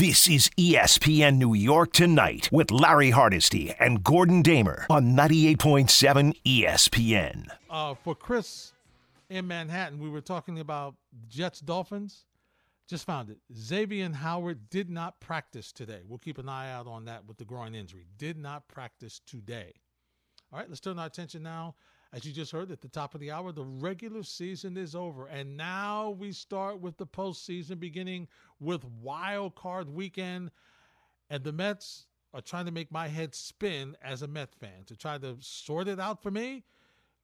This is ESPN New York Tonight with Larry Hardesty and Gordon Damer on 98.7 ESPN. Uh, for Chris in Manhattan, we were talking about Jets Dolphins. Just found it. Xavier Howard did not practice today. We'll keep an eye out on that with the groin injury. Did not practice today. All right, let's turn our attention now. As you just heard at the top of the hour, the regular season is over. And now we start with the postseason, beginning with wild card weekend. And the Mets are trying to make my head spin as a Met fan. To try to sort it out for me,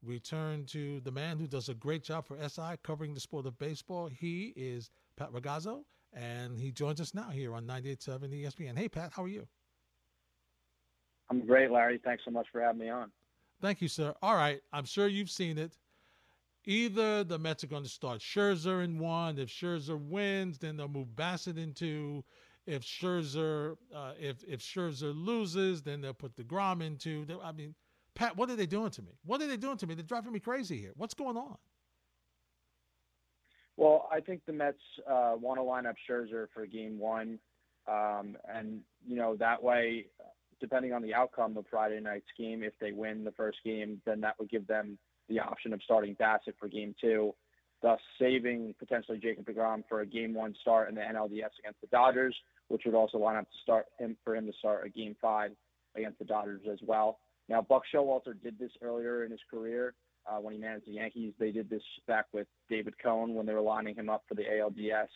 we turn to the man who does a great job for SI covering the sport of baseball. He is Pat Ragazzo, and he joins us now here on 98.7 ESPN. Hey, Pat, how are you? I'm great, Larry. Thanks so much for having me on. Thank you, sir. All right. I'm sure you've seen it. Either the Mets are going to start Scherzer in one. If Scherzer wins, then they'll move Bassitt in two. If Scherzer, uh, if if Scherzer loses, then they'll put deGrom in two. I mean, Pat, what are they doing to me? What are they doing to me? They're driving me crazy here. What's going on? Well, I think the Mets uh, want to line up Scherzer for Game One, um, and you know that way depending on the outcome of Friday night's game, if they win the first game, then that would give them the option of starting Bassitt for game two, thus saving potentially Jacob DeGrom for a game one start in the NLDS against the Dodgers, which would also line up to start him for him to start a game five against the Dodgers as well. Now, Buck Showalter did this earlier in his career uh, when he managed the Yankees. They did this back with David Cone when they were lining him up for the ALDS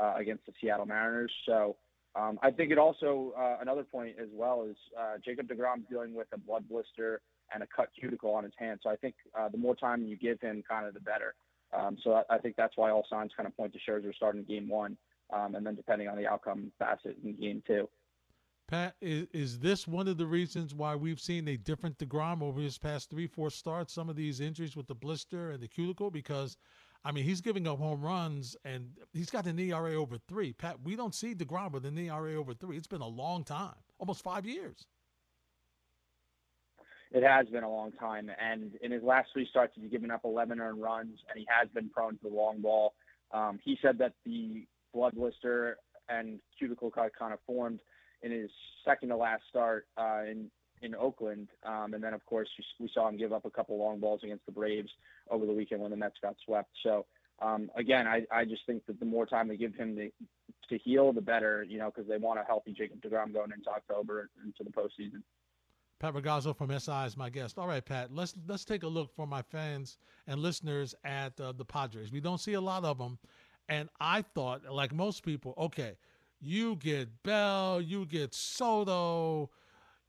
uh, against the Seattle Mariners. So um, I think it also uh, another point as well is uh, Jacob Degrom dealing with a blood blister and a cut cuticle on his hand. So I think uh, the more time you give him, kind of the better. Um, so I, I, think that's why all signs kind of point to Scherzer starting game one, um, and then depending on the outcome, Bassitt in game two. Pat, is, is this one of the reasons why we've seen a different Degrom over his past three, four starts? Some of these injuries with the blister and the cuticle, because I mean, he's giving up home runs, and he's got an ERA over three. Pat, we don't see Degrom with an ERA over three. It's been a long time, almost five years. It has been a long time, and in his last three starts, he's given up 11 earned runs, and he has been prone to the long ball. Um, he said that the blood blister and cuticle cut kind of formed in his second to last start uh, in in Oakland. Um, and then, of course, we saw him give up a couple long balls against the Braves over the weekend when the Mets got swept. So, um, again, I, I just think that the more time they give him to, to heal, the better, you know, because they want a healthy Jacob DeGrom going into October into the postseason. Pat Ragazzo from SI is my guest. All right, Pat, let's let's take a look for my fans and listeners at uh, the Padres. We don't see a lot of them, and I thought, like most people, okay, you get Bell, you get Soto,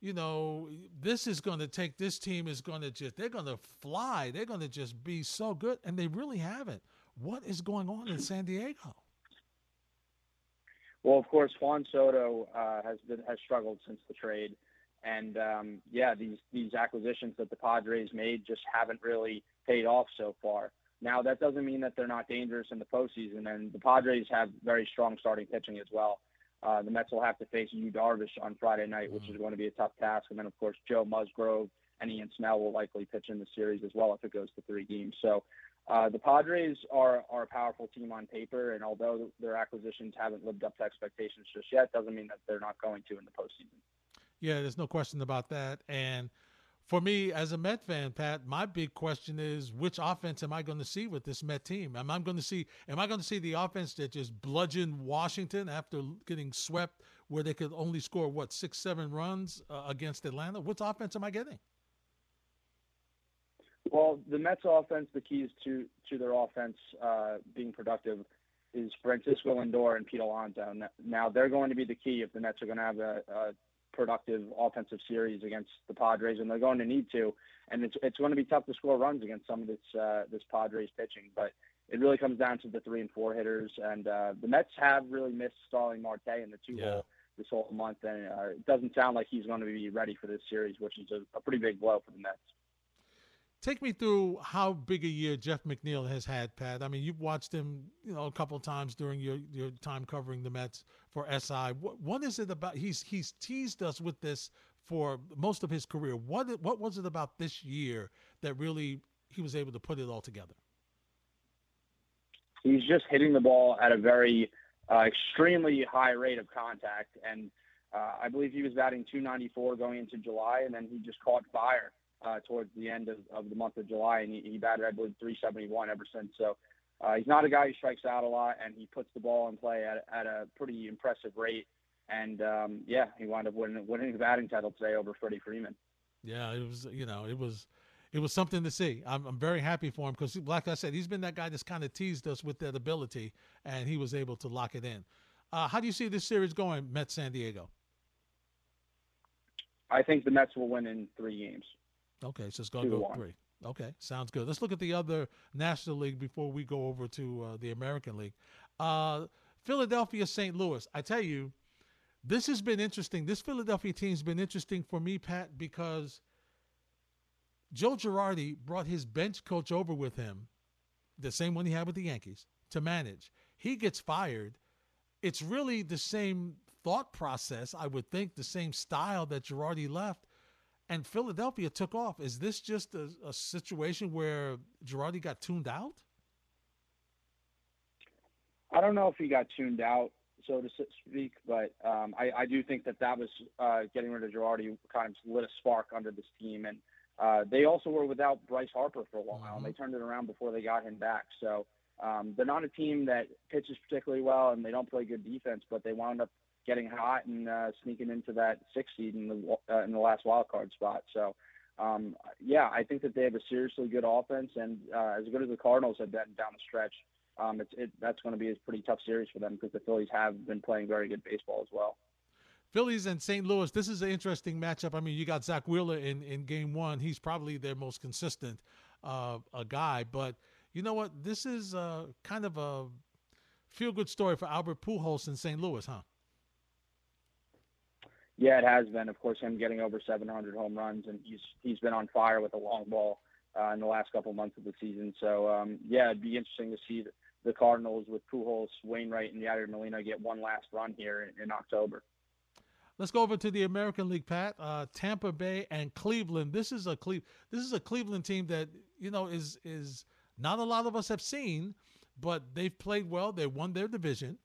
you know, this is going to take this team is going to just they're going to fly. They're going to just be so good, and they really haven't. What is going on in San Diego? Well, of course, Juan Soto uh, has been has struggled since the trade, and um, yeah, these these acquisitions that the Padres made just haven't really paid off so far. Now, that doesn't mean that they're not dangerous in the postseason, and the Padres have very strong starting pitching as well. Uh, the Mets will have to face Yu Darvish on Friday night, which is mm. going to be a tough task. And then, of course, Joe Musgrove and Ian Snell will likely pitch in the series as well if it goes to three games. So uh, the Padres are, are a powerful team on paper, and although their acquisitions haven't lived up to expectations just yet, doesn't mean that they're not going to in the postseason. Yeah, there's no question about that. And – for me as a Met fan, Pat, my big question is which offense am I going to see with this Met team? Am I going to see am I going to see the offense that just bludgeoned Washington after getting swept where they could only score what six seven runs uh, against Atlanta? What offense am I getting? Well, the Mets offense, the keys to to their offense uh, being productive is Francisco Lindor and Pete Alonso. Now they're going to be the key if the Mets are going to have a, a productive offensive series against the Padres, and they're going to need to. And it's it's going to be tough to score runs against some of this uh, this Padres pitching, but it really comes down to the three and four hitters. And uh, the Mets have really missed Starling Marte in the two yeah. hole this whole month, and uh, it doesn't sound like he's going to be ready for this series, which is a, a pretty big blow for the Mets. Take me through how big a year Jeff McNeil has had, Pat. I mean, you've watched him, you know, a couple times during your, your time covering the Mets for SI. What, what is it about? He's he's teased us with this for most of his career. What what was it about this year that really he was able to put it all together? He's just hitting the ball at a very uh, extremely high rate of contact, and uh, I believe he was batting 294 going into July, and then he just caught fire uh, towards the end of, of the month of July, and he, he batted, I believe, 371 ever since. So uh, he's not a guy who strikes out a lot, and he puts the ball in play at, at a pretty impressive rate. And um, yeah, he wound up winning, winning the batting title today over Freddie Freeman. Yeah, it was you know it was it was something to see. I'm, I'm very happy for him because, like I said, he's been that guy that's kind of teased us with that ability, and he was able to lock it in. Uh, how do you see this series going, Mets San Diego? I think the Mets will win in three games. Okay, so it's going to go three. Okay, sounds good. Let's look at the other National League before we go over to uh, the American League. Uh, Philadelphia, St. Louis. I tell you, this has been interesting. This Philadelphia team's been interesting for me, Pat, because Joe Girardi brought his bench coach over with him, the same one he had with the Yankees, to manage. He gets fired. It's really the same thought process, I would think, the same style that Girardi left and Philadelphia took off. Is this just a, a situation where Girardi got tuned out? I don't know if he got tuned out, so to speak, but um, I, I, do think that that was uh, getting rid of Girardi kind of lit a spark under this team, and uh, they also were without Bryce Harper for a while, mm-hmm. and they turned it around before they got him back. So um, they're not a team that pitches particularly well, and they don't play good defense, but they wound up getting hot and uh, sneaking into that six seed in the uh, in the last wild card spot. So, um, yeah, I think that they have a seriously good offense, and uh, as good as the Cardinals have been down the stretch, um, it's it, that's going to be a pretty tough series for them because the Phillies have been playing very good baseball as well. Phillies and St. Louis. This is an interesting matchup. I mean, you got Zack Wheeler in, in Game One. He's probably their most consistent uh, a guy. But you know what? This is uh, kind of a feel good story for Albert Pujols in St. Louis, huh? Yeah, it has been. Of course, him getting over 700 home runs, and he's he's been on fire with a long ball uh, in the last couple months of the season. So um, yeah, it'd be interesting to see the, Cardinals with Pujols, Wainwright, and Yadier Molina get one last run here in, in October. Let's go over to the American League, Pat. Uh, Tampa Bay and Cleveland. This is a Cle- This is a Cleveland team that you know is is not a lot of us have seen, but they've played well. They won their division.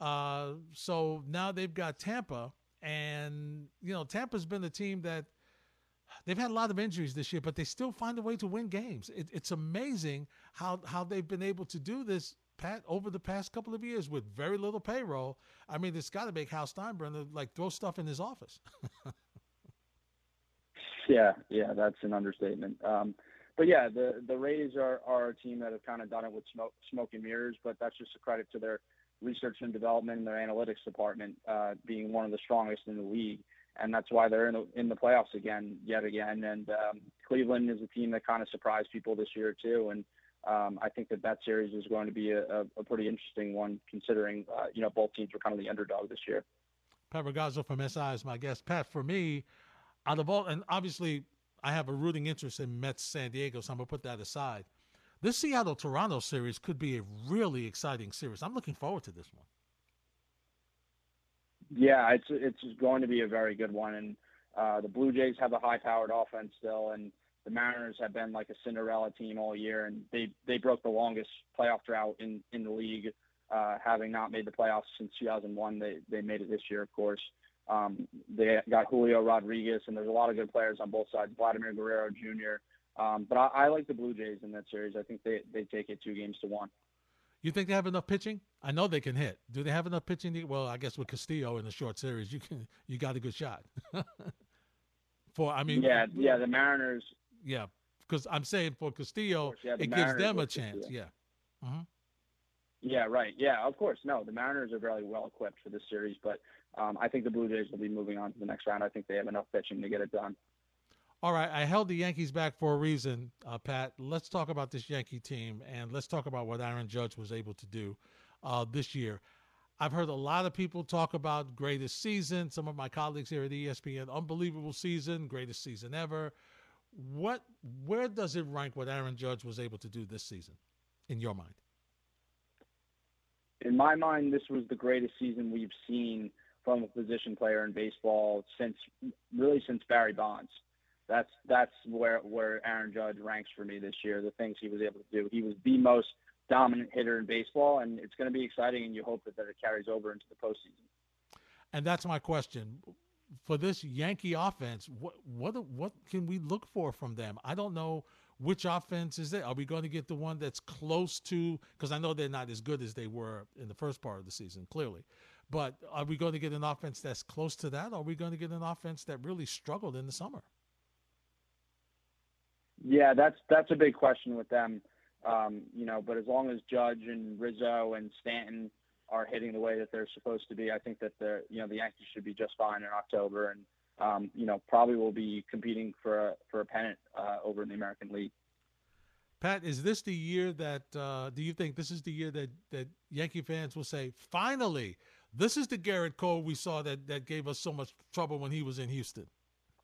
Uh, so now they've got Tampa and, you know, Tampa's been the team that they've had a lot of injuries this year, but they still find a way to win games. It, it's amazing how, how they've been able to do this, Pat, over the past couple of years with very little payroll. I mean, it's got to make Hal Steinbrenner like throw stuff in his office. yeah, yeah, that's an understatement. Um, but yeah, the the Rays are, are a team that have kind of done it with smoke, smoke and mirrors, but that's just a credit to their research and development and their analytics department uh, being one of the strongest in the league. And that's why they're in the, in the playoffs again, yet again. And um, Cleveland is a team that kind of surprised people this year, too. And um, I think that that series is going to be a, a pretty interesting one, considering, uh, you know, both teams were kind of the underdog this year. Pat Ragazzo from SI is my guest. Pat, for me, out of all, and obviously I have a rooting interest in Mets San Diego, so I'm going to put that aside this Seattle Toronto series could be a really exciting series. I'm looking forward to this one. Yeah, it's it's going to be a very good one, and uh, the Blue Jays have a high-powered offense still, and the Mariners have been like a Cinderella team all year, and they they broke the longest playoff drought in in the league, uh, having not made the playoffs since 2001. They they made it this year, of course. Um, they got Julio Rodriguez, and there's a lot of good players on both sides. Vladimir Guerrero Jr. Um, but I, I, like the Blue Jays in that series. I think they, they take it two games to one. You think they have enough pitching? I know they can hit. Do they have enough pitching? To, well, I guess with Castillo in the short series, you can you got a good shot. for I mean, yeah, yeah, the Mariners. Yeah, because I'm saying for Castillo, course, yeah, it Mariners gives them a chance. Castillo. Yeah. Mm-hmm. Yeah, right. Yeah, of course. No, the Mariners are very well equipped for this series, but um, I think the Blue Jays will be moving on to the next round. I think they have enough pitching to get it done. All right, I held the Yankees back for a reason, uh, Pat. Let's talk about this Yankee team and let's talk about what Aaron Judge was able to do uh, this year. I've heard a lot of people talk about greatest season. Some of my colleagues here at ESPN, unbelievable season, greatest season ever. What, where does it rank what Aaron Judge was able to do this season, in your mind? In my mind, this was the greatest season we've seen from a position player in baseball since really since Barry Bonds that's that's where where Aaron Judge ranks for me this year. The things he was able to do. He was the most dominant hitter in baseball, and it's going to be exciting. And you hope that, that it carries over into the postseason. And that's my question for this Yankee offense. What what what can we look for from them? I don't know which offense is it. Are we going to get the one that's close to? Because I know they're not as good as they were in the first part of the season, clearly. But are we going to get an offense that's close to that? Or are we going to get an offense that really struggled in the summer? Yeah, that's that's a big question with them. Um, you know, but as long as Judge and Rizzo and Stanton are hitting the way that they're supposed to be, I think that the you know the Yankees should be just fine in October, and um, you know probably will be competing for a for a pennant uh, over in the American League. Pat, is this the year that uh, do you think this is the year that that Yankee fans will say finally this is the Gerrit Cole we saw that that gave us so much trouble when he was in Houston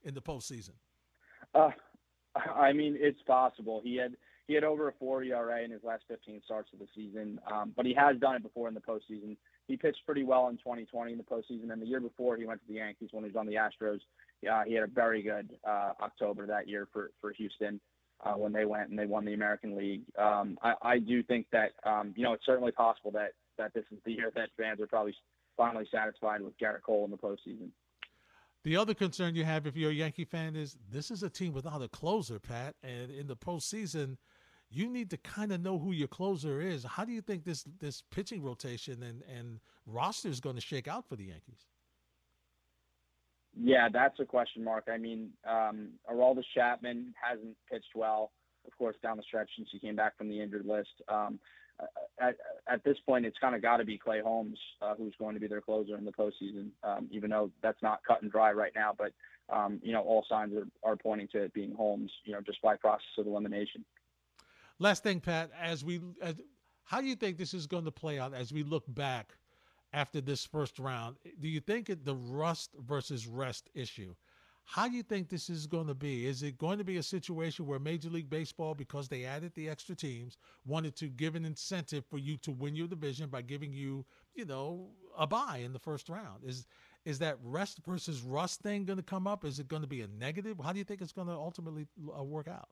in the postseason? Uh, I mean, it's possible. He had he had over a 4 ERA in his last 15 starts of the season, um, but he has done it before in the postseason. He pitched pretty well in 2020 in the postseason, and the year before he went to the Yankees when he was on the Astros. Uh, he had a very good uh, October that year for for Houston uh, when they went and they won the American League. Um, I, I do think that um, you know it's certainly possible that that this is the year that fans are probably finally satisfied with Gerrit Cole in the postseason. The other concern you have if you're a Yankee fan is this is a team without a closer, Pat, and in the postseason, you need to kind of know who your closer is. How do you think this this pitching rotation and and roster is going to shake out for the Yankees? Yeah, that's a question mark. I mean, um, Aroldis Chapman hasn't pitched well, of course, down the stretch since he came back from the injured list. Um, at, at this point, it's kind of got to be Clay Holmes uh, who's going to be their closer in the postseason, um, even though that's not cut and dry right now. But, um, you know, all signs are, are pointing to it being Holmes, you know, just by process of elimination. Last thing, Pat, as we, as, how do you think this is going to play out as we look back after this first round? Do you think the rust versus rest issue? How do you think this is going to be? Is it going to be a situation where Major League Baseball, because they added the extra teams, wanted to give an incentive for you to win your division by giving you, you know, a bye in the first round? Is is that rest versus rust thing going to come up? Is it going to be a negative? How do you think it's going to ultimately uh, work out?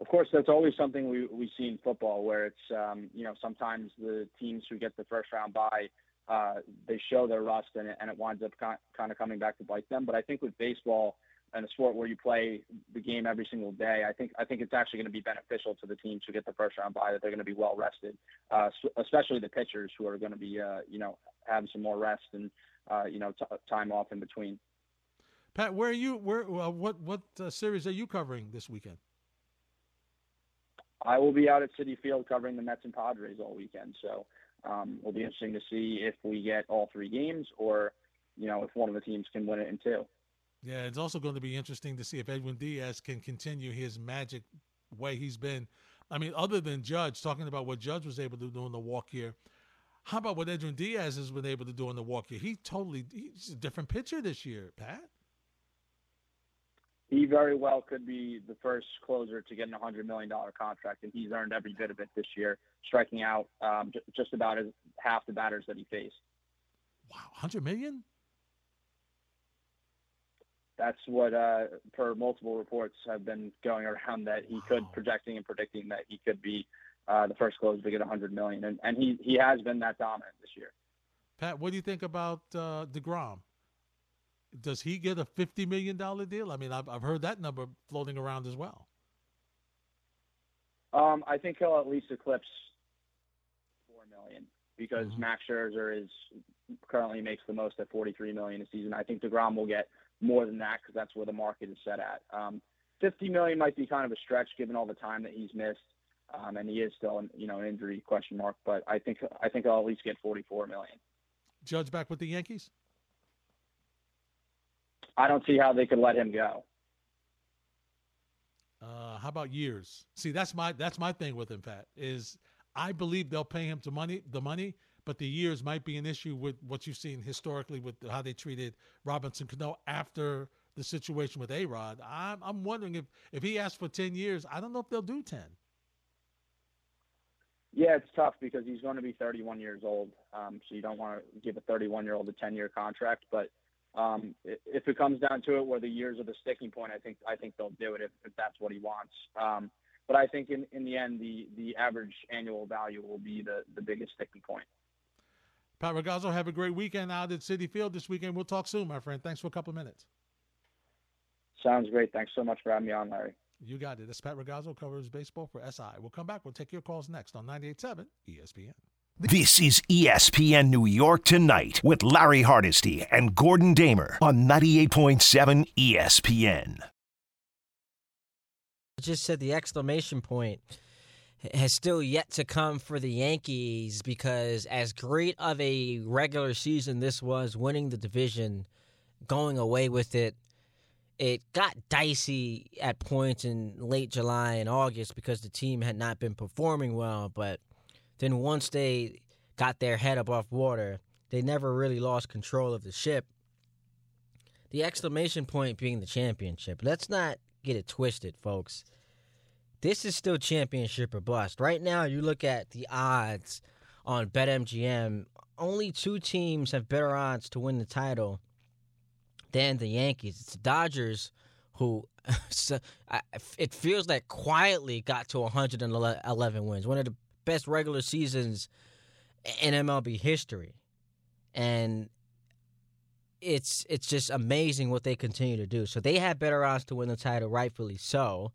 Of course, that's always something we we see in football, where it's um, you know sometimes the teams who get the first round bye uh, they show their rust and it, and it winds up kind of coming back to bite them. But I think with baseball and a sport where you play the game every single day, I think I think it's actually going to be beneficial to the teams who get the first round bye that they're going to be well rested, uh, especially the pitchers who are going to be uh, you know having some more rest and uh, you know t- time off in between. Pat, where are you? Where uh, what what uh, series are you covering this weekend? I will be out at Citi Field covering the Mets and Padres all weekend. So um, will be interesting to see if we get all three games or, you know, if one of the teams can win it in two. Yeah, it's also going to be interesting to see if Edwin Diaz can continue his magic way he's been. I mean, other than Judge, talking about what Judge was able to do in the walk here, how about what Edwin Diaz has been able to do in the walk here? He totally, he's a different pitcher this year, Pat he very well could be the first closer to get a $100 million contract, and he's earned every bit of it this year, striking out um, j- just about as half the batters that he faced. Wow, 100 million? That's what, uh, per multiple reports, have been going around that he wow. could projecting and predicting that he could be uh, the first closer to get 100 million, and and he he has been that dominant this year. Pat, what do you think about uh, Degrom? Does he get a fifty million dollar deal? I mean, I've I've heard that number floating around as well. Um, I think he'll at least eclipse four million because mm-hmm. Max Scherzer is currently makes the most at forty three million a season. I think Degrom will get more than that because that's where the market is set at. Um, Fifty million might be kind of a stretch given all the time that he's missed, um, and he is still, you know, an injury question mark. But I think I think I'll at least get forty four million. Judge back with the Yankees. I don't see how they could let him go. Uh, how about years? See, that's my that's my thing with him, Pat. Is I believe they'll pay him to money the money, but the years might be an issue with what you've seen historically with how they treated Robinson Cano after the situation with A Rod. I'm I'm wondering if if he asks for ten years, I don't know if they'll do ten. Yeah, it's tough because he's going to be 31 years old. Um, so you don't want to give a 31 year old a 10 year contract, but um, if it comes down to it, where the years are the sticking point, I think I think they'll do it if, if that's what he wants. Um, but I think in, in the end, the the average annual value will be the the biggest sticking point. Pat Ragazzo, have a great weekend out at Citi Field this weekend. We'll talk soon, my friend. Thanks for a couple of minutes. Sounds great. Thanks so much for having me on, Larry. You got it. That's Pat Ragazzo, covers baseball for SI. We'll come back. We'll take your calls next on 98.7 ESPN. This is ESPN New York Tonight with Larry Hardesty and Gordon Damer on 98.7 ESPN. Just said the exclamation point has still yet to come for the Yankees because, as great of a regular season this was, winning the division, going away with it, it got dicey at points in late July and August because the team had not been performing well. But then once they got their head above water, they never really lost control of the ship. The exclamation point being the championship. Let's not get it twisted, folks. This is still championship or bust. Right now, you look at the odds on BetMGM, only two teams have better odds to win the title than the Yankees. It's the Dodgers who it feels like quietly got to 111 wins. One of the best regular seasons in MLB history. And it's it's just amazing what they continue to do. So they have better odds to win the title, rightfully so.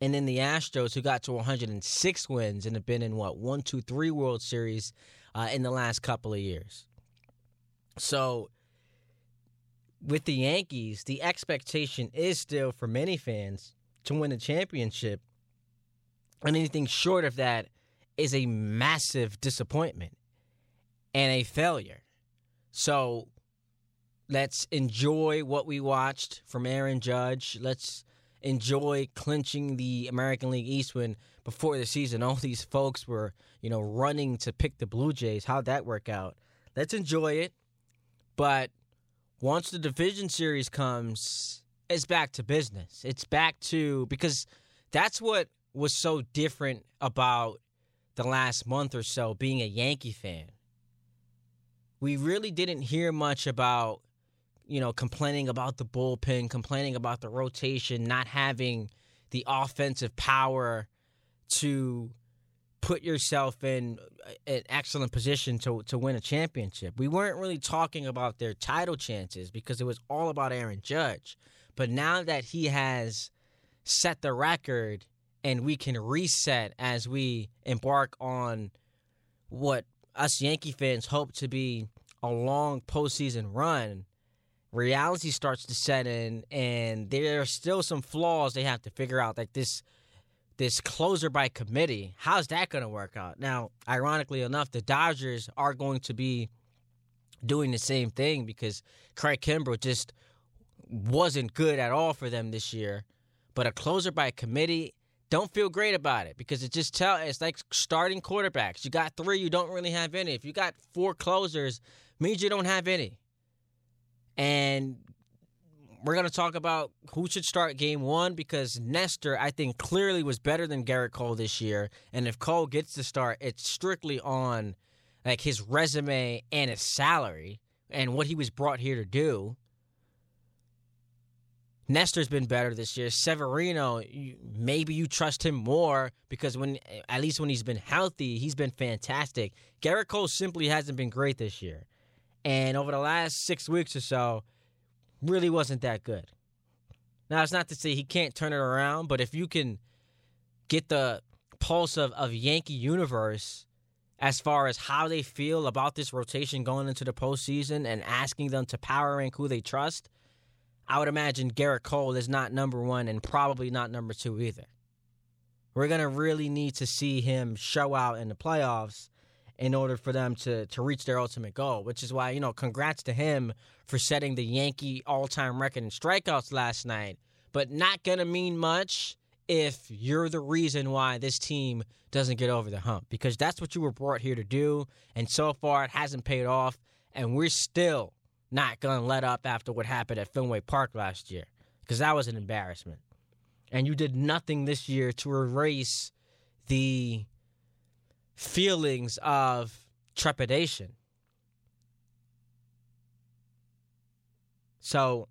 And then the Astros, who got to 106 wins and have been in what one, two, three World Series uh, in the last couple of years. So with the Yankees, the expectation is still for many fans to win the championship. And anything short of that is a massive disappointment and a failure. So let's enjoy what we watched from Aaron Judge. Let's enjoy clinching the American League East when before the season all these folks were, you know, running to pick the Blue Jays. How'd that work out? Let's enjoy it. But once the division series comes, it's back to business. It's back to because that's what was so different about the last month or so being a Yankee fan. We really didn't hear much about, you know, complaining about the bullpen, complaining about the rotation, not having the offensive power to put yourself in an excellent position to to win a championship. We weren't really talking about their title chances because it was all about Aaron Judge. But now that he has set the record and we can reset as we embark on what us Yankee fans hope to be a long postseason run, reality starts to set in and there are still some flaws they have to figure out like this this closer by committee. How's that going to work out? Now, ironically enough, the Dodgers are going to be doing the same thing because Craig Kimbrel just wasn't good at all for them this year. But a closer by committee, don't feel great about it because it just tell it's like starting quarterbacks. You got three, you don't really have any. If you got four closers, means you don't have any. And we're to talk about who should start game one because Nestor, I think, clearly was better than Gerrit Cole this year. And if Cole gets to start, it's strictly on like his resume and his salary and what he was brought here to do. Nestor's been better this year. Severino, maybe you trust him more because when at least when he's been healthy, he's been fantastic. Gerrit Cole simply hasn't been great this year. And over the last six weeks or so, really wasn't that good. Now, it's not to say he can't turn it around, but if you can get the pulse of, of Yankee universe as far as how they feel about this rotation going into the postseason and asking them to power rank who they trust, I would imagine Gerrit Cole is not number one and probably not number two either. We're going to really need to see him show out in the playoffs in order for them to to reach their ultimate goal, which is why, you know, congrats to him for setting the Yankee all-time record in strikeouts last night, but not going to mean much if you're the reason why this team doesn't get over the hump because that's what you were brought here to do and so far it hasn't paid off and we're still not going to let up after what happened at Fenway Park last year because that was an embarrassment. And you did nothing this year to erase the feelings of trepidation. So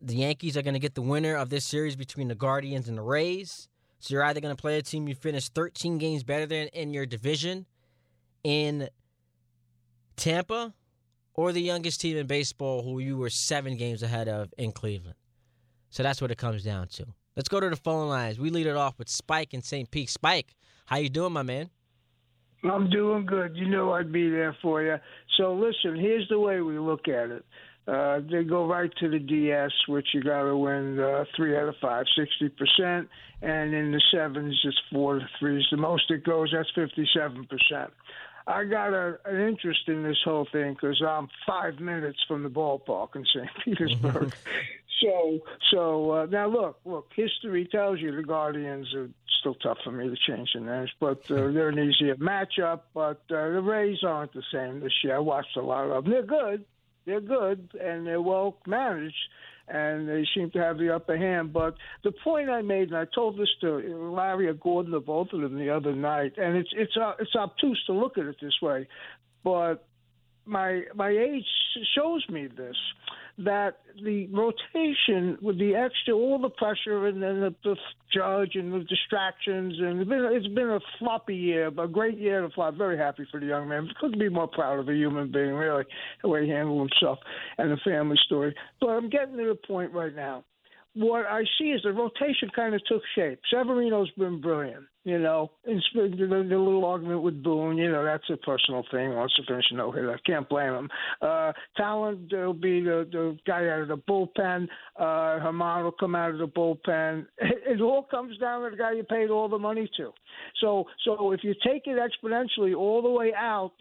the Yankees are going to get the winner of this series between the Guardians and the Rays. So you're either going to play a team you finished 13 games better than in your division in Tampa, or the youngest team in baseball who you were seven games ahead of in Cleveland. So that's what it comes down to. Let's go to the phone lines. We lead it off with Spike in St. Pete. Spike, how you doing, my man? I'm doing good. You know I'd be there for you. So listen, here's the way we look at it. Uh, they go right to the DS, which you got to win uh, three out of five, 60%. And in the sevens, it's four to threes. The most it goes, that's 57%. I got a, an interest in this whole thing because I'm five minutes from the ballpark in St. Petersburg. so, so uh, now look, look. History tells you the Guardians are still tough for me to change the names, but uh, they're an easier matchup. But uh, the Rays aren't the same this year. I watched a lot of them. They're good. They're good and they're well managed and they seem to have the upper hand. But the point I made, and I told this to Larry or Gordon or both of them the other night, and it's it's uh, it's obtuse to look at it this way, but my my age shows me this that the rotation with the extra all the pressure and then the, the judge and the distractions and it's been, it's been a floppy year but a great year to fly. Very happy for the young man. Couldn't be more proud of a human being really the way he handled himself and the family story. But i'm getting to the point right now what I see is the rotation kind of took shape. Severino's been brilliant, you know. And the, the little argument with Boone, you know, that's a personal thing. Wants to finish a no hitter. I can't blame him. Uh, Taillon will be the, the guy out of the bullpen. Uh, Herman will come out of the bullpen. It, it all comes down to the guy you paid all the money to. So, so if you take it exponentially all the way out,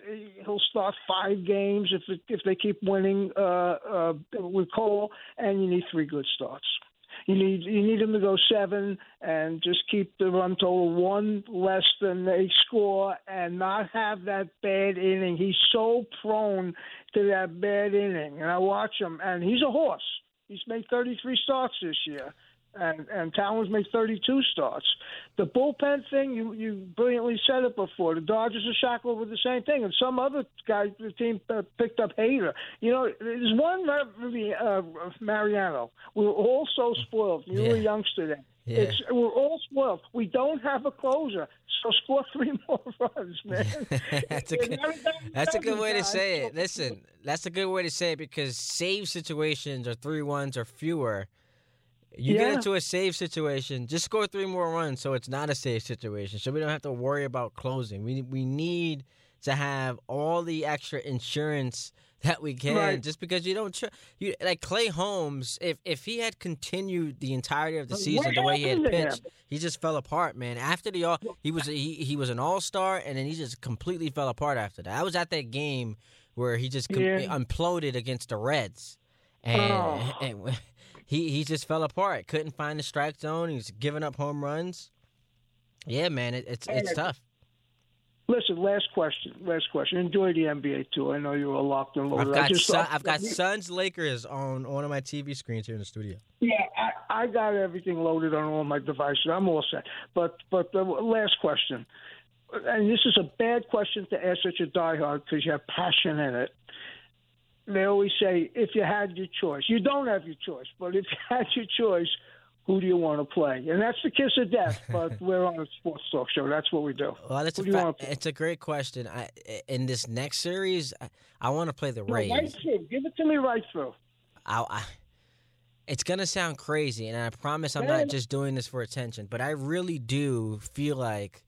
he'll start five games if it, if they keep winning uh, uh, with Cole, and you need three good starts. You need you need them to go seven and just keep the run total one less than they score and not have that bad inning. He's so prone to that bad inning, and I watch him, and he's a horse. He's made 33 starts this year and and Towns made 32 starts. The bullpen thing, you you brilliantly said it before. The Dodgers are shackled with the same thing, and some other guy the team uh, picked up Hader. You know, there's one movie, uh, Mariano. We were all so spoiled. You yeah. were a youngster then. Yeah. It's, we're all spoiled. We don't have a closer, so score three more runs, man. that's a good, that's a good way to say it. Listen, that's a good way to say it because save situations are three ones or fewer you yeah. get into a save situation, just score three more runs so it's not a save situation. So we don't have to worry about closing. We we need to have all the extra insurance that we can right. just because you don't tr- you like Clay Holmes if if he had continued the entirety of the season what the way he had pitched he just fell apart man after the all he was he, he was an all-star and then he just completely fell apart after that I was at that game where he just com- yeah. imploded against the Reds and, oh. and he he just fell apart. Couldn't find the strike zone. He's giving up home runs. Yeah, man, it, it's it's tough. Listen, last question. Last question. Enjoy the NBA too. I know you were locked and loaded. I've got, Sun, I've got Suns Lakers on one of my TV screens here in the studio. Yeah, I, I got everything loaded on all my devices. I'm all set. But but the last question, and this is a bad question to ask such a diehard because you have passion in it they always say if you had your choice, you don't have your choice, but if you had your choice, who do you want to play? And that's the kiss of death. But we're on a sports talk show. That's what we do. Well, that's a fa- it's a great question. I, in this next series, I, I want to play the Rays. Right through. Give it to me right through. I, I, it's gonna sound crazy, and I promise I'm not just doing this for attention. But I really do feel like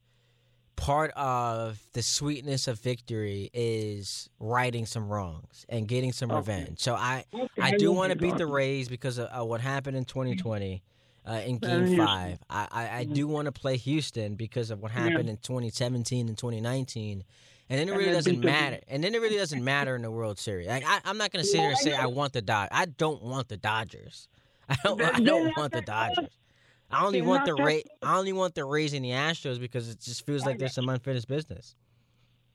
part of the sweetness of victory is righting some wrongs and getting some okay. revenge. So I okay. I do want to beat the Rays because of, of what happened in 2020 uh, in Game Five. I I, I do want to play Houston because of what happened yeah. in 2017 and 2019. And then it really doesn't matter. And then it really doesn't matter in the World Series. Like I, am not going to sit here and say I want the Dodgers. I don't want the Dodgers. I don't. I don't want the Dodgers. I only want the Ray. I only want the Rays and the Astros because it just feels like there's some unfinished business.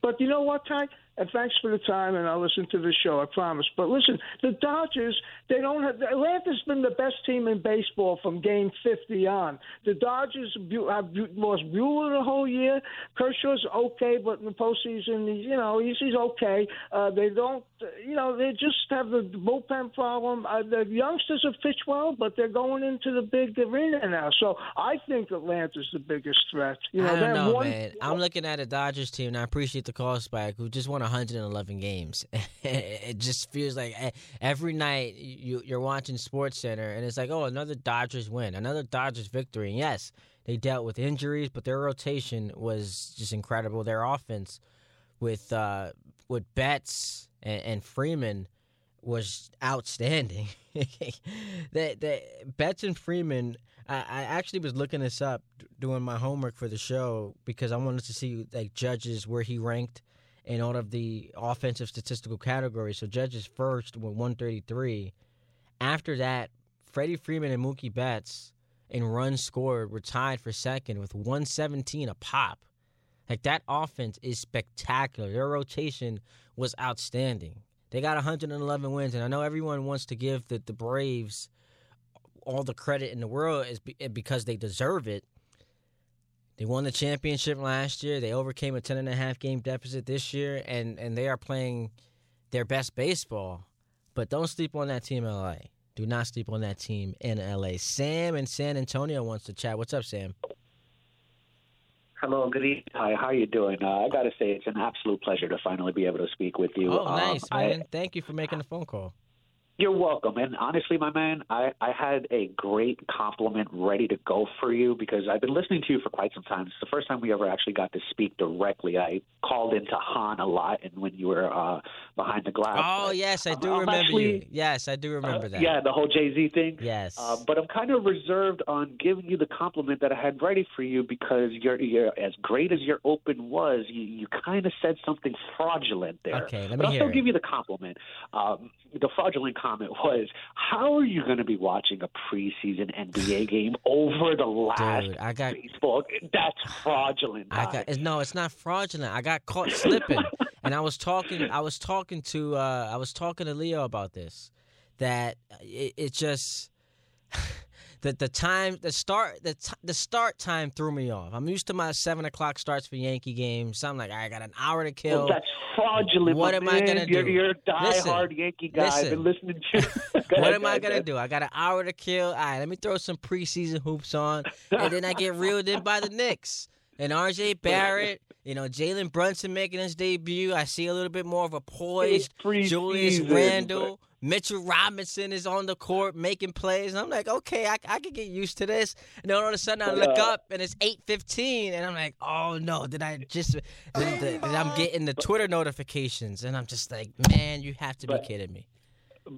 But you know what, Ty? And thanks for the time, and I'll listen to the show. I promise. But listen, the Dodgers, they don't have. Atlanta's been the best team in baseball from Game 50 on. The Dodgers have lost Buehler the whole year. Kershaw's okay, but in the postseason, you know, he's, he's okay. Uh, they don't, you know, they just have the bullpen problem. Uh, the youngsters have pitched well, but they're going into the big arena now. So I think Atlanta's the biggest threat. You know, I don't know, one, man. I'm looking at a Dodgers team, and I appreciate the call, Spike, who just won 111 games. it just feels like every night you, you're watching Sports Center, and it's like, oh, another Dodgers win, another Dodgers victory. And yes, they dealt with injuries, but their rotation was just incredible. Their offense with uh, with Betts and, and Freeman was outstanding. that the Betts and Freeman. I, I actually was looking this up doing my homework for the show because I wanted to see like judges where he ranked in all of the offensive statistical categories. So judges first with 133. After that, Freddie Freeman and Mookie Betts in runs scored were tied for second with 117 a pop. Like that offense is spectacular. Their rotation was outstanding. They got 111 wins, and I know everyone wants to give the, the Braves all the credit in the world is because they deserve it. They won the championship last year. They overcame a 10 and a half game deficit this year, and, and they are playing their best baseball. But don't sleep on that team in LA. Do not sleep on that team in LA. Sam in San Antonio wants to chat. What's up, Sam? Hello, good evening. Hi, how are you doing? Uh, I got to say, it's an absolute pleasure to finally be able to speak with you. Oh, nice, um, man. I, Thank you for making the phone call. You're welcome. And honestly, my man, I, I had a great compliment ready to go for you because I've been listening to you for quite some time. It's the first time we ever actually got to speak directly. I called into Hahn a lot and when you were uh, behind the glass. Oh, but, yes, I do I'm remember actually, you. Yes, I do remember uh, that. Yeah, the whole Jay Z thing. Yes. Uh, but I'm kind of reserved on giving you the compliment that I had ready for you because you're, you're as great as your open was, you, you kind of said something fraudulent there. Okay, let me but I'll hear still it. give you the compliment. Um, the fraudulent comment was how are you going to be watching a preseason NBA game over the last Dude, I got, baseball? That's fraudulent. I got no, it's not fraudulent. I got caught slipping, and I was talking. I was talking to. Uh, I was talking to Leo about this. That it, it just. The the time the start the t- the start time threw me off. I'm used to my seven o'clock starts for Yankee games. So I'm like, I got an hour to kill. Well, that's fraudulent. What am I gonna you're, do? You're a diehard Listen, Yankee guy. listen. I've been listening to. what am I gonna do? I got an hour to kill. All right, let me throw some preseason hoops on, and then I get reeled in by the Knicks and R.J. Barrett. You know, Jalen Brunson making his debut. I see a little bit more of a poised Julius Randle. Mitchell Robinson is on the court making plays. And I'm like, okay, I, I can get used to this. And then all of a sudden I look up and it's 8:15, and I'm like, oh no, did I just? Did, did, I'm getting the Twitter notifications, and I'm just like, man, you have to be kidding me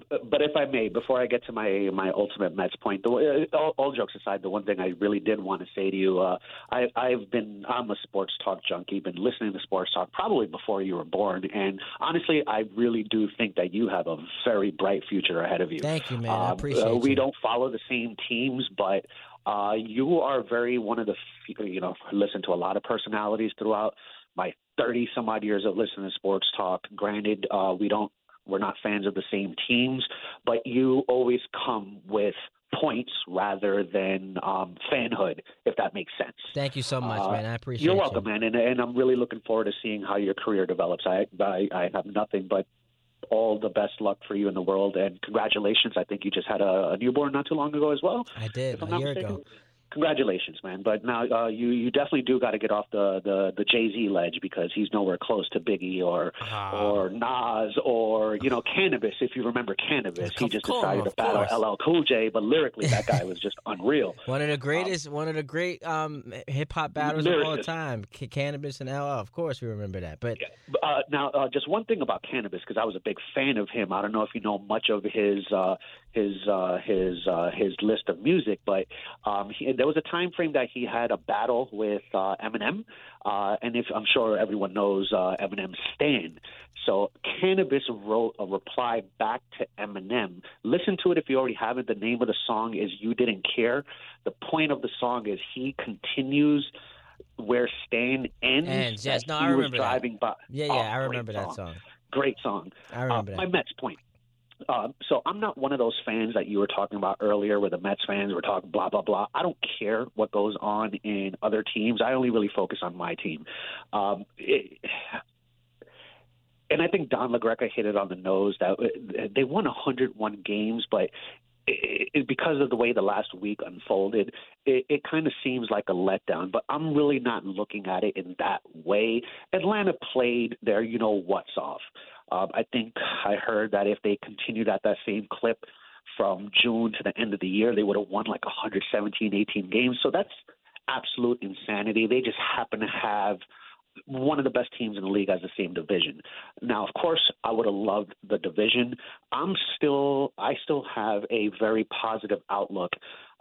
but if I may, before I get to my my ultimate Mets point, the, uh, all, all jokes aside, the one thing I really did want to say to you, uh, I, I've been I'm a sports talk junkie, been listening to sports talk probably before you were born, and honestly, I really do think that you have a very bright future ahead of you. Thank you, man. I uh, appreciate uh, We you. don't follow the same teams, but uh, you are very one of the you know listen to a lot of personalities throughout my 30 some odd years of listening to sports talk. Granted, uh, we don't we're not fans of the same teams, but you always come with points rather than um, fanhood, if that makes sense. Thank you so much, Uh, man. I appreciate it. You're you. welcome, man, and, and I'm really looking forward to seeing how your career develops. I, I I have nothing but all the best luck for you in the world, and congratulations. I think you just had a, a newborn not too long ago as well. I did a year mistaken. ago. Congratulations, man! But now uh, you you definitely do got to get off the the the Jay Z ledge because he's nowhere close to Biggie or Ah. or Nas or you know Canibus. If you remember Canibus, he just course, decided to battle. LL Cool J, but lyrically that guy was just unreal. One of the greatest, one of the great um, hip hop battles of all time, C- Canibus and LL. Of course, we remember that. But Uh, now, uh, just one thing about Canibus, because I was a big fan of him. I don't know if you know much of his uh, his uh, his uh, his list of music, but um, he, there was a time frame that he had a battle with uh, Eminem, uh, and if I'm sure everyone knows uh, Eminem's stand. So Canibus wrote a reply back to Eminem. Listen to it if you already haven't. The name of the song is "You Didn't Care." The point of the song is he continues where Stan ends. Ends, yes. No, I remember that. by. Yeah, Oh, yeah, I remember that song. Great song. I remember uh, that. My Mets point. Uh, so I'm not one of those fans that you were talking about earlier, where the Mets fans were talking blah blah blah. I don't care what goes on in other teams. I only really focus on my team. Um, it, and I think Don LaGreca hit it on the nose that uh, they won 101 games, but it, it, because of the way the last week unfolded, it, it kind of seems like a letdown. But I'm really not looking at it in that way. Atlanta played their, you know, what's off. Um, I think I heard that if they continued at that same clip from June to the end of the year, they would have won like 117, 18 games. So that's absolute insanity. They just happen to have one of the best teams in the league as the same division. Now, of course, I would have loved the division. I'm still, I still have a very positive outlook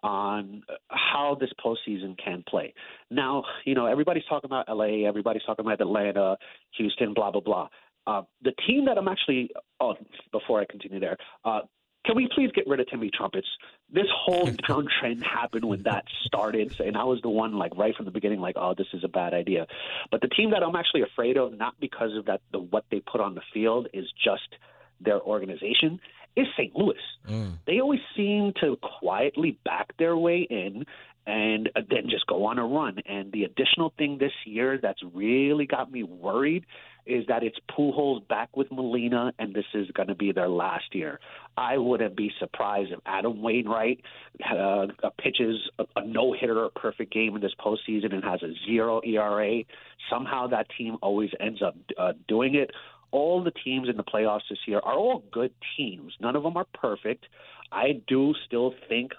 on how this postseason can play. Now, you know, everybody's talking about LA, everybody's talking about Atlanta, Houston, blah blah blah. Uh, the team that I'm actually, oh, before I continue there, uh, can we please get rid of Timmy Trumpets? This whole downtrend happened when that started, and I was the one like right from the beginning, like, oh, this is a bad idea. But the team that I'm actually afraid of, not because of that, the what they put on the field is just their organization, is St. Louis. Mm. They always seem to quietly back their way in and then just go on a run. And the additional thing this year that's really got me worried is that it's Pujols back with Molina, and this is going to be their last year. I wouldn't be surprised if Adam Wainwright uh, pitches a, a no hitter or perfect game in this postseason and has a zero ERA. Somehow that team always ends up uh, doing it. All the teams in the playoffs this year are all good teams. None of them are perfect. I do still think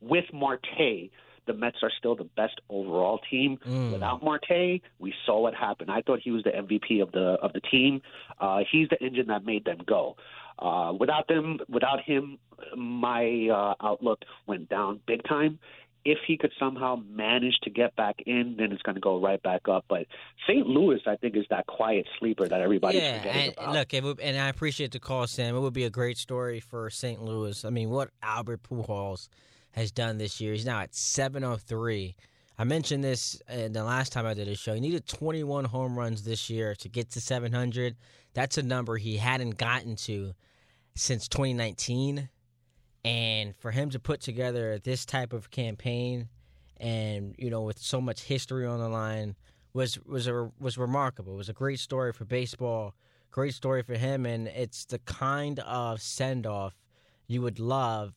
with Marte, the Mets are still the best overall team. Mm. Without Marte, we saw what happened. I thought he was the MVP of the of the team. Uh, he's the engine that made them go. Uh, without them, without him, my uh, outlook went down big time. If he could somehow manage to get back in, then it's going to go right back up. But St. Louis, I think, is that quiet sleeper that everybody's yeah, forgetting and about. look, it would, and I appreciate the call, Sam. It would be a great story for St. Louis. I mean, what Albert Pujols has done this year. He's now at 703. I mentioned this in the last time I did a show. He needed 21 home runs this year to get to 700. That's a number he hadn't gotten to since 2019. And for him to put together this type of campaign and, you know, with so much history on the line was was a, was remarkable. It was a great story for baseball, great story for him and it's the kind of send-off you would love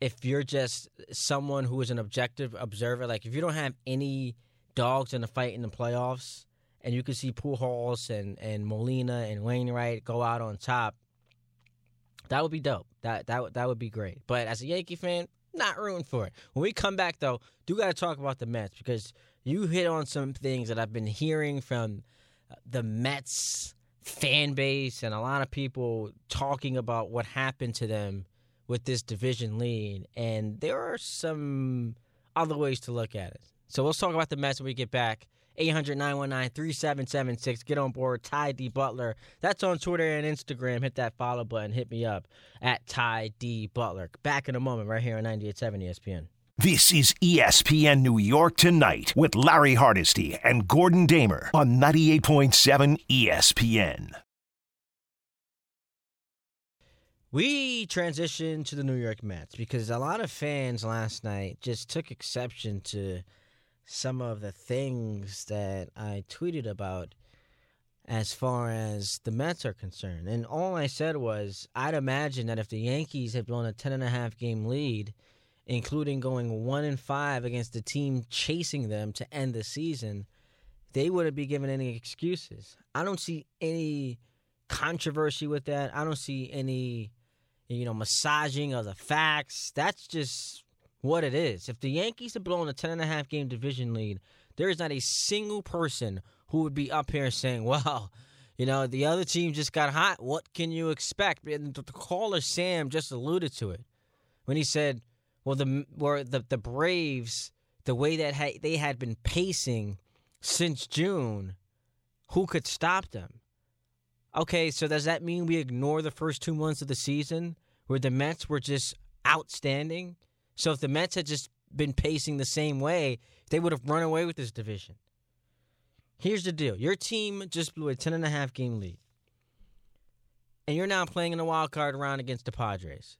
if you're just someone who is an objective observer, like if you don't have any dogs in the fight in the playoffs, and you can see Pujols and, and Molina and Wainwright go out on top, that would be dope. That that that would be great. But as a Yankee fan, not rooting for it. When we come back, though, do got to talk about the Mets because you hit on some things that I've been hearing from the Mets fan base and a lot of people talking about what happened to them with this division lead, and there are some other ways to look at it. So let's talk about the Mets when we get back. 800 919 3776. Get on board. Ty D. Butler. That's on Twitter and Instagram. Hit that follow button. Hit me up at Ty D. Butler. Back in a moment, right here on 98.7 ESPN. This is ESPN New York Tonight with Larry Hardesty and Gordon Damer on 98.7 ESPN. We transitioned to the New York Mets because a lot of fans last night just took exception to some of the things that I tweeted about as far as the Mets are concerned. And all I said was I'd imagine that if the Yankees had blown a 10 and a half game lead, including going 1 and 5 against the team chasing them to end the season, they wouldn't be given any excuses. I don't see any controversy with that. I don't see any you know, massaging of the facts. That's just what it is. If the Yankees had blown a 10 and game division lead, there is not a single person who would be up here saying, well, you know, the other team just got hot. What can you expect? And the caller Sam just alluded to it when he said, well, the were the, the Braves, the way that ha- they had been pacing since June, who could stop them? Okay, so does that mean we ignore the first two months of the season where the Mets were just outstanding? So if the Mets had just been pacing the same way, They would have run away with this division. Here's the deal your team just blew a 10.5 game lead. And you're now playing in the wild card round against the Padres.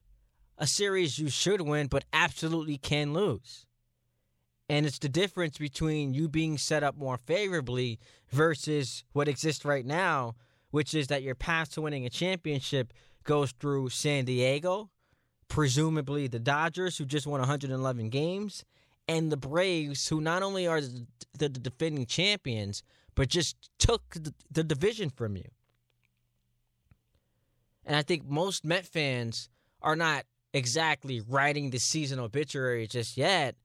A series you should win, but absolutely can lose. And it's the difference between you being set up more favorably versus what exists right now, which is that your path to winning a championship goes through San Diego, presumably the Dodgers, who just won 111 games, and the Braves, who not only are the, the, defending champions, but just took the, the division from you. And I think most Met fans are not exactly writing the season obituary just yet,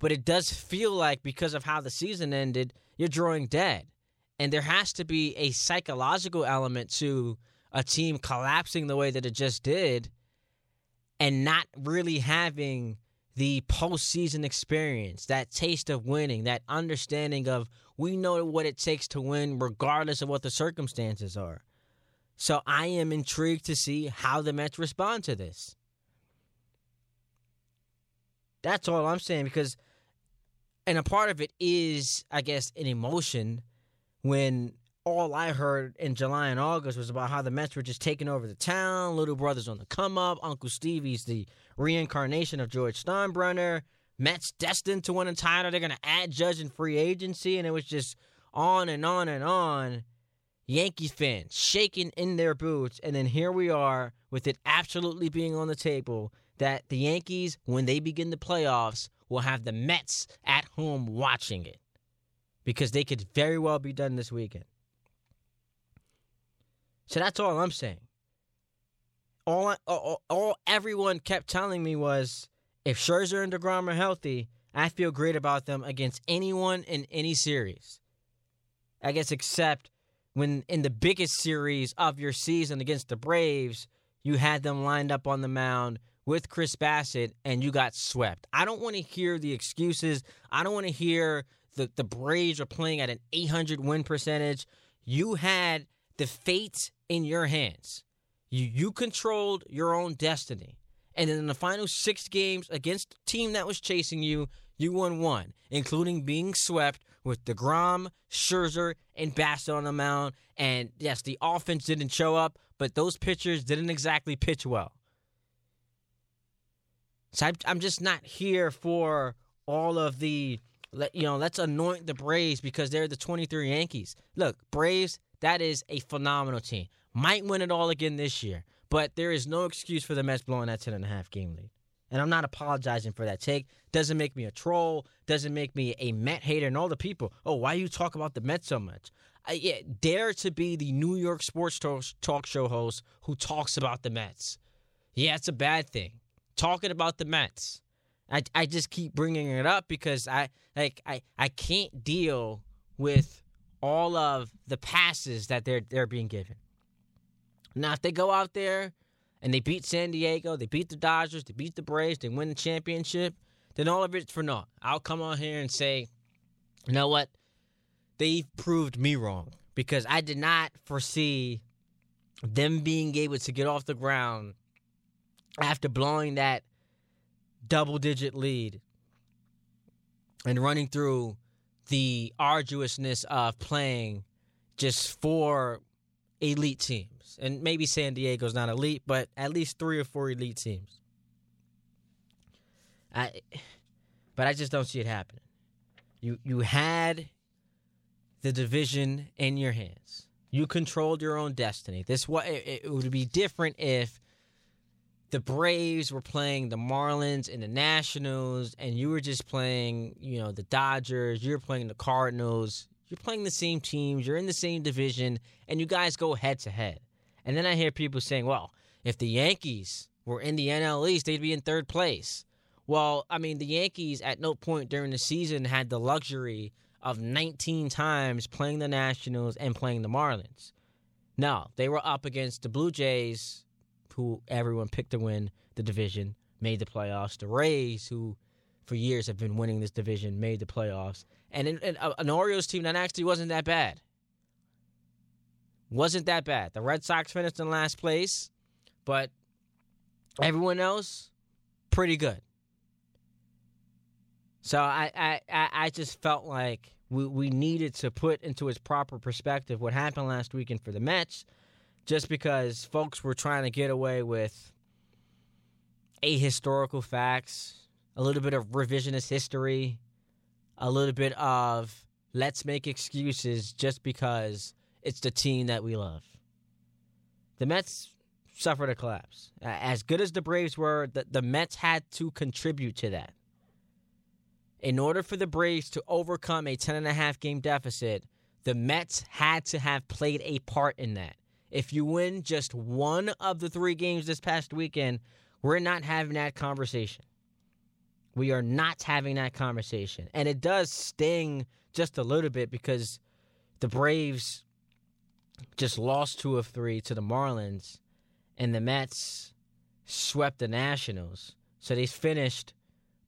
but it does feel like because of how the season ended, you're drawing dead. And there has to be a psychological element to a team collapsing the way that it just did and not really having the postseason experience, that taste of winning, that understanding of we know what it takes to win regardless of what the circumstances are. So I am intrigued to see how the Mets respond to this. That's all I'm saying because, and a part of it is, I guess, an emotion when all I heard in July and August was about how the Mets were just taking over the town, little brothers on the come up, Uncle Stevie's the reincarnation of George Steinbrenner, Mets destined to win a title, they're going to add Judge in free agency, and it was just on and on and on. Yankees fans shaking in their boots, and then here we are with it absolutely being on the table that the Yankees, when they begin the playoffs, will have the Mets at home watching it because they could very well be done this weekend. So that's all I'm saying. All, all, all everyone kept telling me was if Scherzer and DeGrom are healthy, I feel great about them against anyone in any series. I guess except when in the biggest series of your season against the Braves, you had them lined up on the mound with Chris Bassitt and you got swept. I don't want to hear the excuses. I don't want to hear the, the Braves are playing at an 800 win percentage. You had the fate in your hands. You you controlled your own destiny. And then in the final six games against the team that was chasing you, you won one, including being swept with DeGrom, Scherzer, and Bassitt on the mound. And yes, the offense didn't show up, but those pitchers didn't exactly pitch well. So I'm just not here for all of the, you know, let's anoint the Braves because they're the 23 Yankees. Look, Braves, that is a phenomenal team. Might win it all again this year, but there is no excuse for the Mets blowing that 10 and a half game lead. And I'm not apologizing for that take. Doesn't make me a troll. Doesn't make me a Met hater. And all the people, oh, why you talk about the Mets so much? I yeah, dare to be the New York sports talk show host who talks about the Mets. Yeah, it's a bad thing. Talking about the Mets. I, I just keep bringing it up because I like I, I can't deal with all of the passes that they're they're being given. Now, if they go out there and they beat San Diego, they beat the Dodgers, they beat the Braves, they win the championship, then all of it's for naught. I'll come on here and say, you know what? They've proved me wrong because I did not foresee them being able to get off the ground after blowing that double digit lead and running through the arduousness of playing just four elite teams. And maybe San Diego's not elite, but at least three or four elite teams. I but I just don't see it happening. You you had the division in your hands. You controlled your own destiny. This what it, it would be different if the Braves were playing the Marlins and the Nationals, and you were just playing, you know, the Dodgers. You're playing the Cardinals. You're playing the same teams. You're in the same division, and you guys go head to head. And then I hear people saying, "Well, if the Yankees were in the NL East, they'd be in third place." Well, I mean, the Yankees at no point during the season had the luxury of 19 times playing the Nationals and playing the Marlins. No, they were up against the Blue Jays, who everyone picked to win the division, made the playoffs. The Rays, who for years have been winning this division, made the playoffs. And in, in, uh, an Orioles team that actually wasn't that bad. Wasn't that bad. The Red Sox finished in last place, but everyone else, pretty good. So I, I, I just felt like we, we needed to put into its proper perspective what happened last weekend for the Mets, just because folks were trying to get away with ahistorical facts, a little bit of revisionist history, a little bit of let's make excuses just because it's the team that we love. The Mets suffered a collapse. As good as the Braves were, the, the Mets had to contribute to that. In order for the Braves to overcome a 10 and a half game deficit, the Mets had to have played a part in that. If you win just one of the three games this past weekend, we're not having that conversation. We are not having that conversation. And it does sting just a little bit because the Braves just lost two of three to the Marlins, and the Mets swept the Nationals. So they finished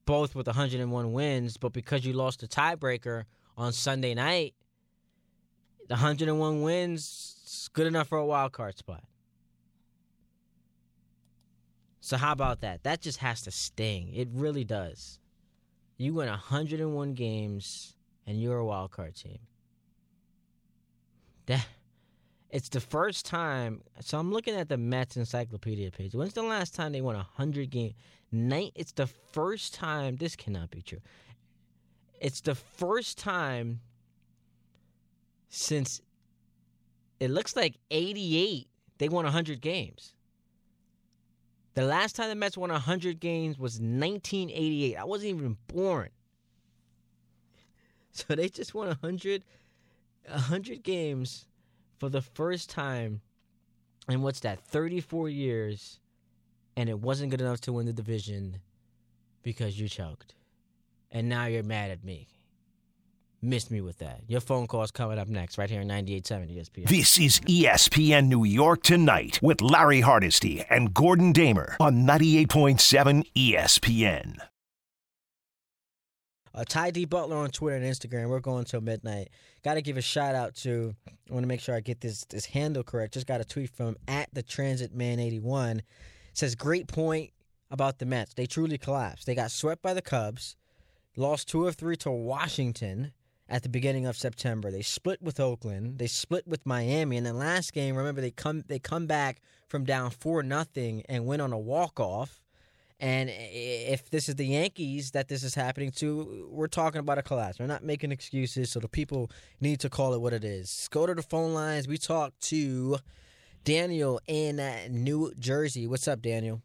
both with 101 wins, but because you lost the tiebreaker on Sunday night, the 101 wins is good enough for a wild card spot. So how about that? That just has to sting. It really does. You win 101 games and you're a wild card team. That it's the first time. So I'm looking at the Mets encyclopedia page. When's the last time they won 100 games? Night. It's the first time. This cannot be true. It's the first time since it looks like 88 they won 100 games. The last time the Mets won 100 games was 1988. I wasn't even born. So they just won 100, 100 games for the first time in what's that, 34 years, and it wasn't good enough to win the division because you choked. And now you're mad at me missed me with that. Your phone call is coming up next, right here on 98.7 ESPN. This is ESPN New York Tonight with Larry Hardesty and Gordon Damer on 98.7 ESPN. Uh, Ty D Butler on Twitter and Instagram. We're going till midnight. Got to give a shout out to. I want to make sure I get this this handle correct. Just got a tweet from at the Transit Man eighty one. Says great point about the Mets. They truly collapsed. They got swept by the Cubs, lost two of three to Washington, at the beginning of September. They split with Oakland. They split with Miami. And then last game, remember they come they come back from down four nothing and win on a walk off. And if this is the Yankees that this is happening to, we're talking about a collapse. We're not making excuses, so the people need to call it what it is. Go to the phone lines. We talk to Daniel in uh, New Jersey. What's up, Daniel?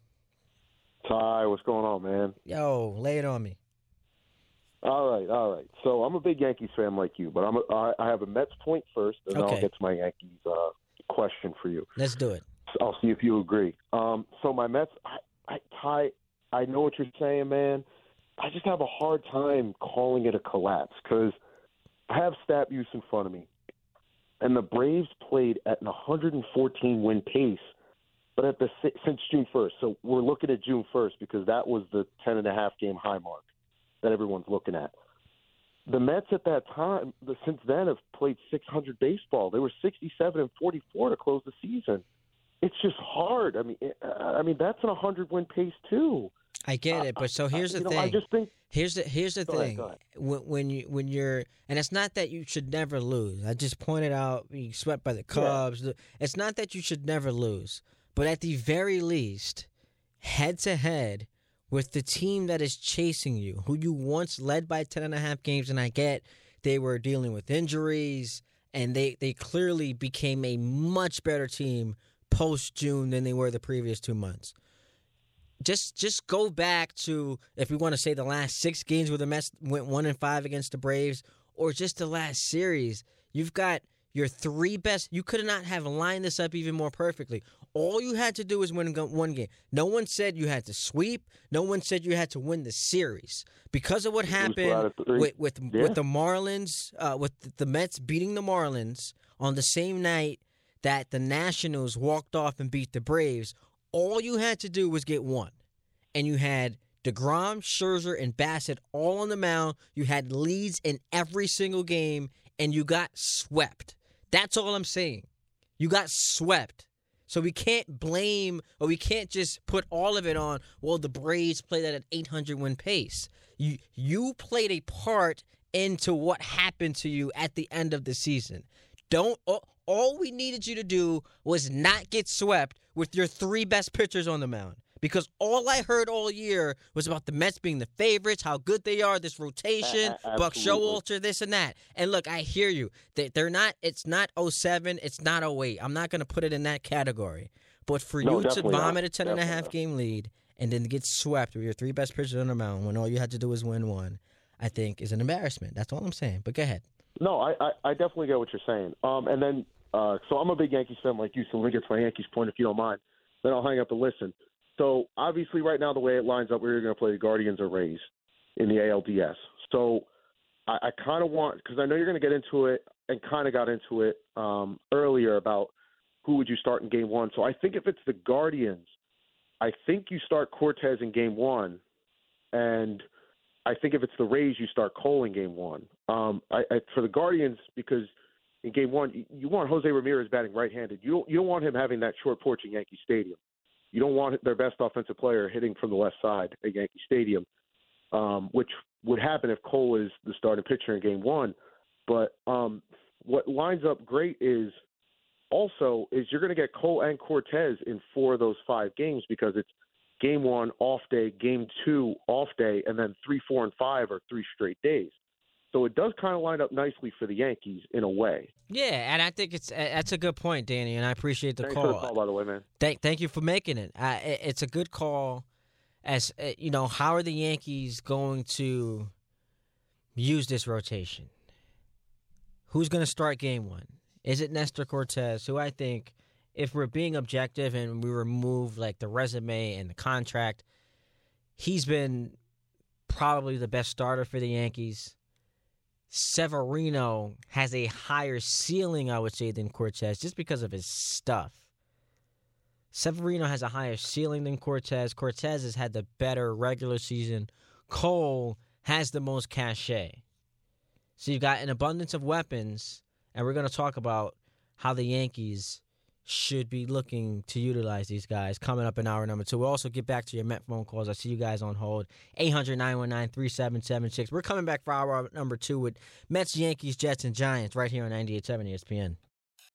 Ty, what's going on, man? Yo, lay it on me. All right, all right. So I'm a big Yankees fan like you, but I'm a, I have a Mets point first, and then Okay. I'll get to my Yankees uh, question for you. Let's do it. So I'll see if you agree. Um, so my Mets, I, I, Ty, I know what you're saying, man. I just have a hard time calling it a collapse because I have stat use in front of me, and the Braves played at an 114 win pace, but at the si- since June 1st. So we're looking at June 1st because that was the 10 and a half game high mark that everyone's looking at. The Mets at that time, the- since then, have played 600 baseball. They were 67 and 44 to close the season. It's just hard. I mean, uh, I mean that's an 100 win pace too. I get it, but so here's the you thing. know, I just think Here's the here's the ahead, thing. go ahead. When, when you when you're and it's not that you should never lose. I just pointed out you swept by the Cubs. It's not that you should never lose, but at the very least, head to head with the team that is chasing you, who you once led by ten and a half games, and I get they were dealing with injuries and they they clearly became a much better team post June than they were the previous two months just just go back to if we want to say the last six games where the Mets went one and five against the Braves, or just the last series. You've got your three best. You could not have lined this up even more perfectly. All you had to do was win one game. No one said you had to sweep. No one said you had to win the series because of what Lose two out happened with with, Yeah. with the Marlins, uh, with the Mets beating the Marlins on the same night that the Nationals walked off and beat the Braves. All you had to do was get one, and you had Degrom, Scherzer, and Bassitt all on the mound. You had leads in every single game, and you got swept. That's all I'm saying. You got swept. So we can't blame or we can't just put all of it on, well, the Braves played at an 800 win pace. You you played a part into what happened to you at the end of the season. Don't all, all we needed you to do was not get swept with your three best pitchers on the mound. Because all I heard all year was about the Mets being the favorites, how good they are, this rotation, a- Buck. Showalter, this and that. And look, I hear you. They, they're not. It's not 07, It's not 08. I'm not going to put it in that category. But for No, you to definitely not. vomit a 10 and a half not. game lead and then get swept with your three best pitchers on the mound when all you had to do was win one, I think is an embarrassment. That's all I'm saying. But go ahead. No, I, I, I definitely get what you're saying. Um, and then, uh, so I'm a big Yankees fan like you, so let me get to my Yankees point if you don't mind. Then I'll hang up and listen. So obviously, right now, the way it lines up, we're going to play the Guardians or Rays in the ALDS. So I, I kind of want, because I know you're going to get into it and kind of got into it um, earlier about who would you start in game one. So I think if it's the Guardians, I think you start Cortes in game one, and I think if it's the Rays, you start Cole in game one. Um, I, I, for the Guardians, because in game one, you, you want Jose Ramirez batting right-handed. You don't, you don't want him having that short porch in Yankee Stadium. You don't want their best offensive player hitting from the left side at Yankee Stadium, um, which would happen if Cole is the starting pitcher in game one. But um, what lines up great is also is you're going to get Cole and Cortes in four of those five games because it's game one off day, game two off day, and then three, four, and five are three straight days. So it does kind of line up nicely for the Yankees in a way. Yeah, and I think it's that's a good point, Danny, and I appreciate the Thanks call. the call, by the way, man. Thank, thank you for making it. Uh, it- it's a good call. As uh, you know, how are the Yankees going to use this rotation? Who's going to start Game One? Is it Nestor Cortes, who I think, if we're being objective and we remove like the resume and the contract, he's been probably the best starter for the Yankees. Severino has a higher ceiling, I would say, than Cortes, just because of his stuff. Severino has a higher ceiling than Cortes. Cortes has had the better regular season. Cole has the most cachet. So you've got an abundance of weapons, and we're going to talk about how the Yankees should be looking to utilize these guys coming up in hour number two. We'll also get back to your Met phone calls. I see you guys on hold. 800 919 3776. We're coming back for hour number two with Mets, Yankees, Jets, and Giants right here on 98.7 ESPN.